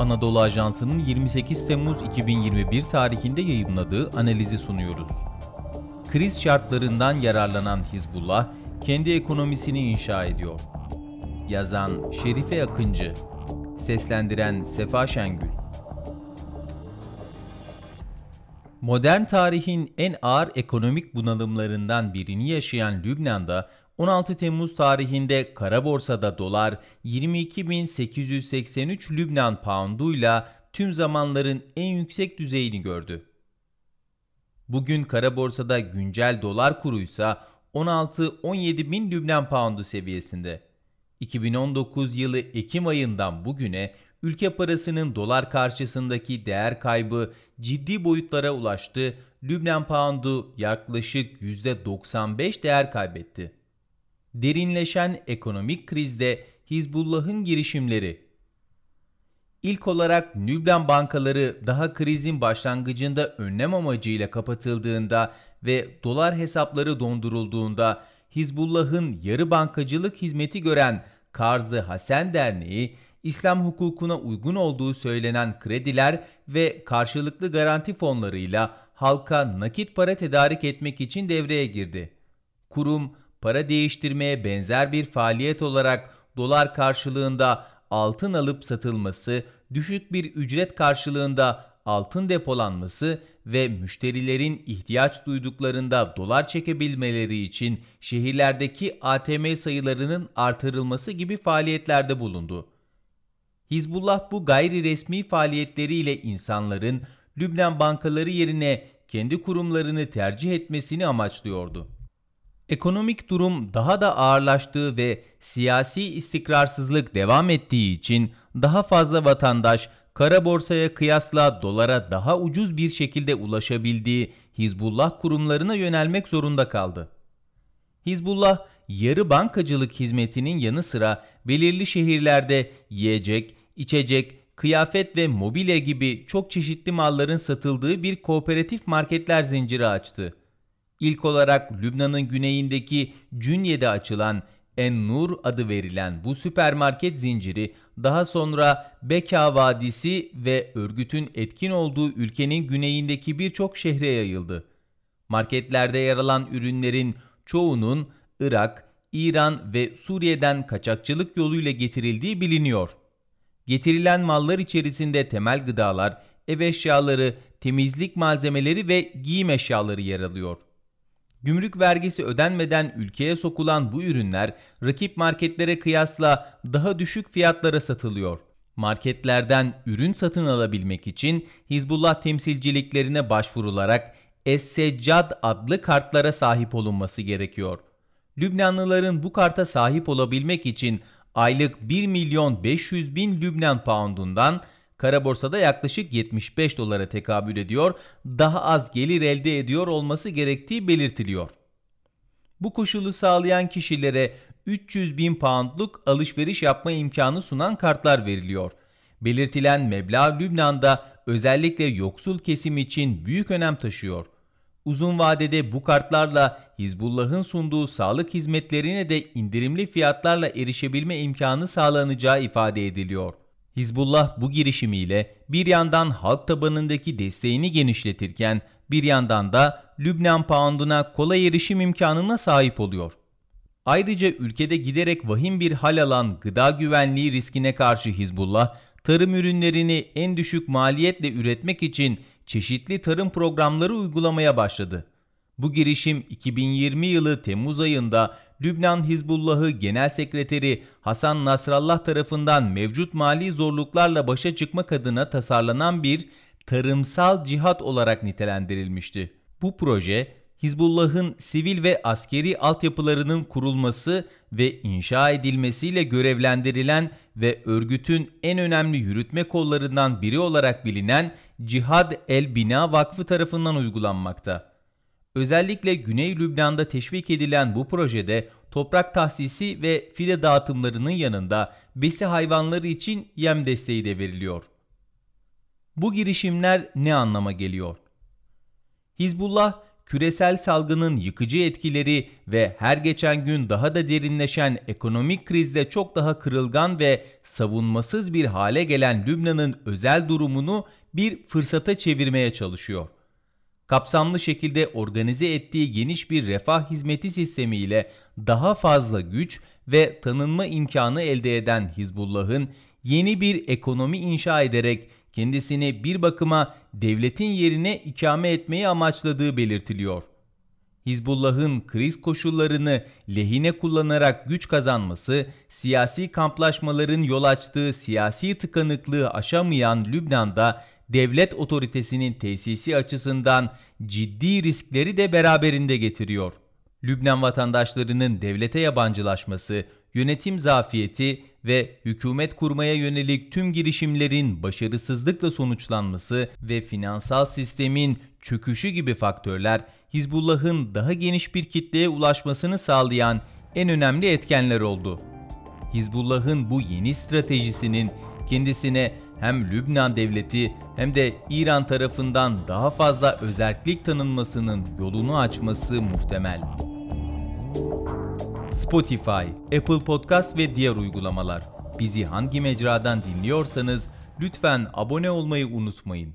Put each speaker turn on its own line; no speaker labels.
Anadolu Ajansı'nın 28 Temmuz 2021 tarihinde yayımladığı analizi sunuyoruz. Kriz şartlarından yararlanan Hizbullah kendi ekonomisini inşa ediyor. Yazan Şerife Akıncı, seslendiren Sefa Şengül. Modern tarihin en ağır ekonomik bunalımlarından birini yaşayan Lübnan'da 16 Temmuz tarihinde kara borsada dolar 22.883 Lübnan pounduyla tüm zamanların en yüksek düzeyini gördü. Bugün kara borsada güncel dolar kuruysa 16-17 bin Lübnan poundu seviyesinde. 2019 yılı Ekim ayından bugüne ülke parasının dolar karşısındaki değer kaybı ciddi boyutlara ulaştı. Lübnan poundu yaklaşık %95 değer kaybetti. Derinleşen ekonomik krizde Hizbullah'ın girişimleri İlk olarak Lübnan bankaları daha krizin başlangıcında önlem amacıyla kapatıldığında ve dolar hesapları dondurulduğunda Hizbullah'ın yarı bankacılık hizmeti gören Karzı Hasen Derneği, İslam hukukuna uygun olduğu söylenen krediler ve karşılıklı garanti fonlarıyla halka nakit para tedarik etmek için devreye girdi. Kurum, para değiştirmeye benzer bir faaliyet olarak dolar karşılığında altın alıp satılması, düşük bir ücret karşılığında altın depolanması ve müşterilerin ihtiyaç duyduklarında dolar çekebilmeleri için şehirlerdeki ATM sayılarının artırılması gibi faaliyetlerde bulundu. Hizbullah bu gayri resmi faaliyetleriyle insanların Lübnan bankaları yerine kendi kurumlarını tercih etmesini amaçlıyordu. Ekonomik durum daha da ağırlaştığı ve siyasi istikrarsızlık devam ettiği için daha fazla vatandaş kara borsaya kıyasla dolara daha ucuz bir şekilde ulaşabildiği Hizbullah kurumlarına yönelmek zorunda kaldı. Hizbullah yarı bankacılık hizmetinin yanı sıra belirli şehirlerde yiyecek, içecek, kıyafet ve mobilya gibi çok çeşitli malların satıldığı bir kooperatif marketler zinciri açtı. İlk olarak Lübnan'ın güneyindeki Cünye'de açılan En-Nur adı verilen bu süpermarket zinciri daha sonra Beka Vadisi ve örgütün etkin olduğu ülkenin güneyindeki birçok şehre yayıldı. Marketlerde yer alan ürünlerin çoğunun Irak, İran ve Suriye'den kaçakçılık yoluyla getirildiği biliniyor. Getirilen mallar içerisinde temel gıdalar, ev eşyaları, temizlik malzemeleri ve giyim eşyaları yer alıyor. Gümrük vergisi ödenmeden ülkeye sokulan bu ürünler rakip marketlere kıyasla daha düşük fiyatlara satılıyor. Marketlerden ürün satın alabilmek için Hizbullah temsilciliklerine başvurularak Es-Seccad adlı kartlara sahip olunması gerekiyor. Lübnanlıların bu karta sahip olabilmek için aylık 1 milyon 500 bin Lübnan poundundan kara borsada yaklaşık 75 dolara tekabül ediyor, daha az gelir elde ediyor olması gerektiği belirtiliyor. Bu koşulu sağlayan kişilere 300 bin poundluk alışveriş yapma imkanı sunan kartlar veriliyor. Belirtilen meblağ Lübnan'da özellikle yoksul kesim için büyük önem taşıyor. Uzun vadede bu kartlarla Hizbullah'ın sunduğu sağlık hizmetlerine de indirimli fiyatlarla erişebilme imkanı sağlanacağı ifade ediliyor. Hizbullah bu girişimiyle bir yandan halk tabanındaki desteğini genişletirken bir yandan da Lübnan pounduna kolay erişim imkanına sahip oluyor. Ayrıca ülkede giderek vahim bir hal alan gıda güvenliği riskine karşı Hizbullah, tarım ürünlerini en düşük maliyetle üretmek için çeşitli tarım programları uygulamaya başladı. Bu girişim 2020 yılı Temmuz ayında Lübnan Hizbullahı Genel Sekreteri Hasan Nasrallah tarafından mevcut mali zorluklarla başa çıkmak adına tasarlanan bir tarımsal cihat olarak nitelendirilmişti. Bu proje Hizbullah'ın sivil ve askeri altyapılarının kurulması ve inşa edilmesiyle görevlendirilen ve örgütün en önemli yürütme kollarından biri olarak bilinen Cihad el Bina Vakfı tarafından uygulanmakta. Özellikle Güney Lübnan'da teşvik edilen bu projede toprak tahsisi ve fide dağıtımlarının yanında besi hayvanları için yem desteği de veriliyor. Bu girişimler ne anlama geliyor? Hizbullah küresel salgının yıkıcı etkileri ve her geçen gün daha da derinleşen ekonomik krizde çok daha kırılgan ve savunmasız bir hale gelen Lübnan'ın özel durumunu bir fırsata çevirmeye çalışıyor. Kapsamlı şekilde organize ettiği geniş bir refah hizmeti sistemiyle daha fazla güç ve tanınma imkanı elde eden Hizbullah'ın yeni bir ekonomi inşa ederek kendisini bir bakıma devletin yerine ikame etmeyi amaçladığı belirtiliyor. Hizbullah'ın kriz koşullarını lehine kullanarak güç kazanması, siyasi kamplaşmaların yol açtığı siyasi tıkanıklığı aşamayan Lübnan'da devlet otoritesinin tesisi açısından ciddi riskleri de beraberinde getiriyor. Lübnan vatandaşlarının devlete yabancılaşması, yönetim zafiyeti ve hükümet kurmaya yönelik tüm girişimlerin başarısızlıkla sonuçlanması ve finansal sistemin çöküşü gibi faktörler Hizbullah'ın daha geniş bir kitleye ulaşmasını sağlayan en önemli etkenler oldu. Hizbullah'ın bu yeni stratejisinin kendisine hem Lübnan devleti hem de İran tarafından daha fazla özellik tanınmasının yolunu açması muhtemel. Spotify, Apple Podcast ve diğer uygulamalar. Bizi hangi mecradan dinliyorsanız lütfen abone olmayı unutmayın.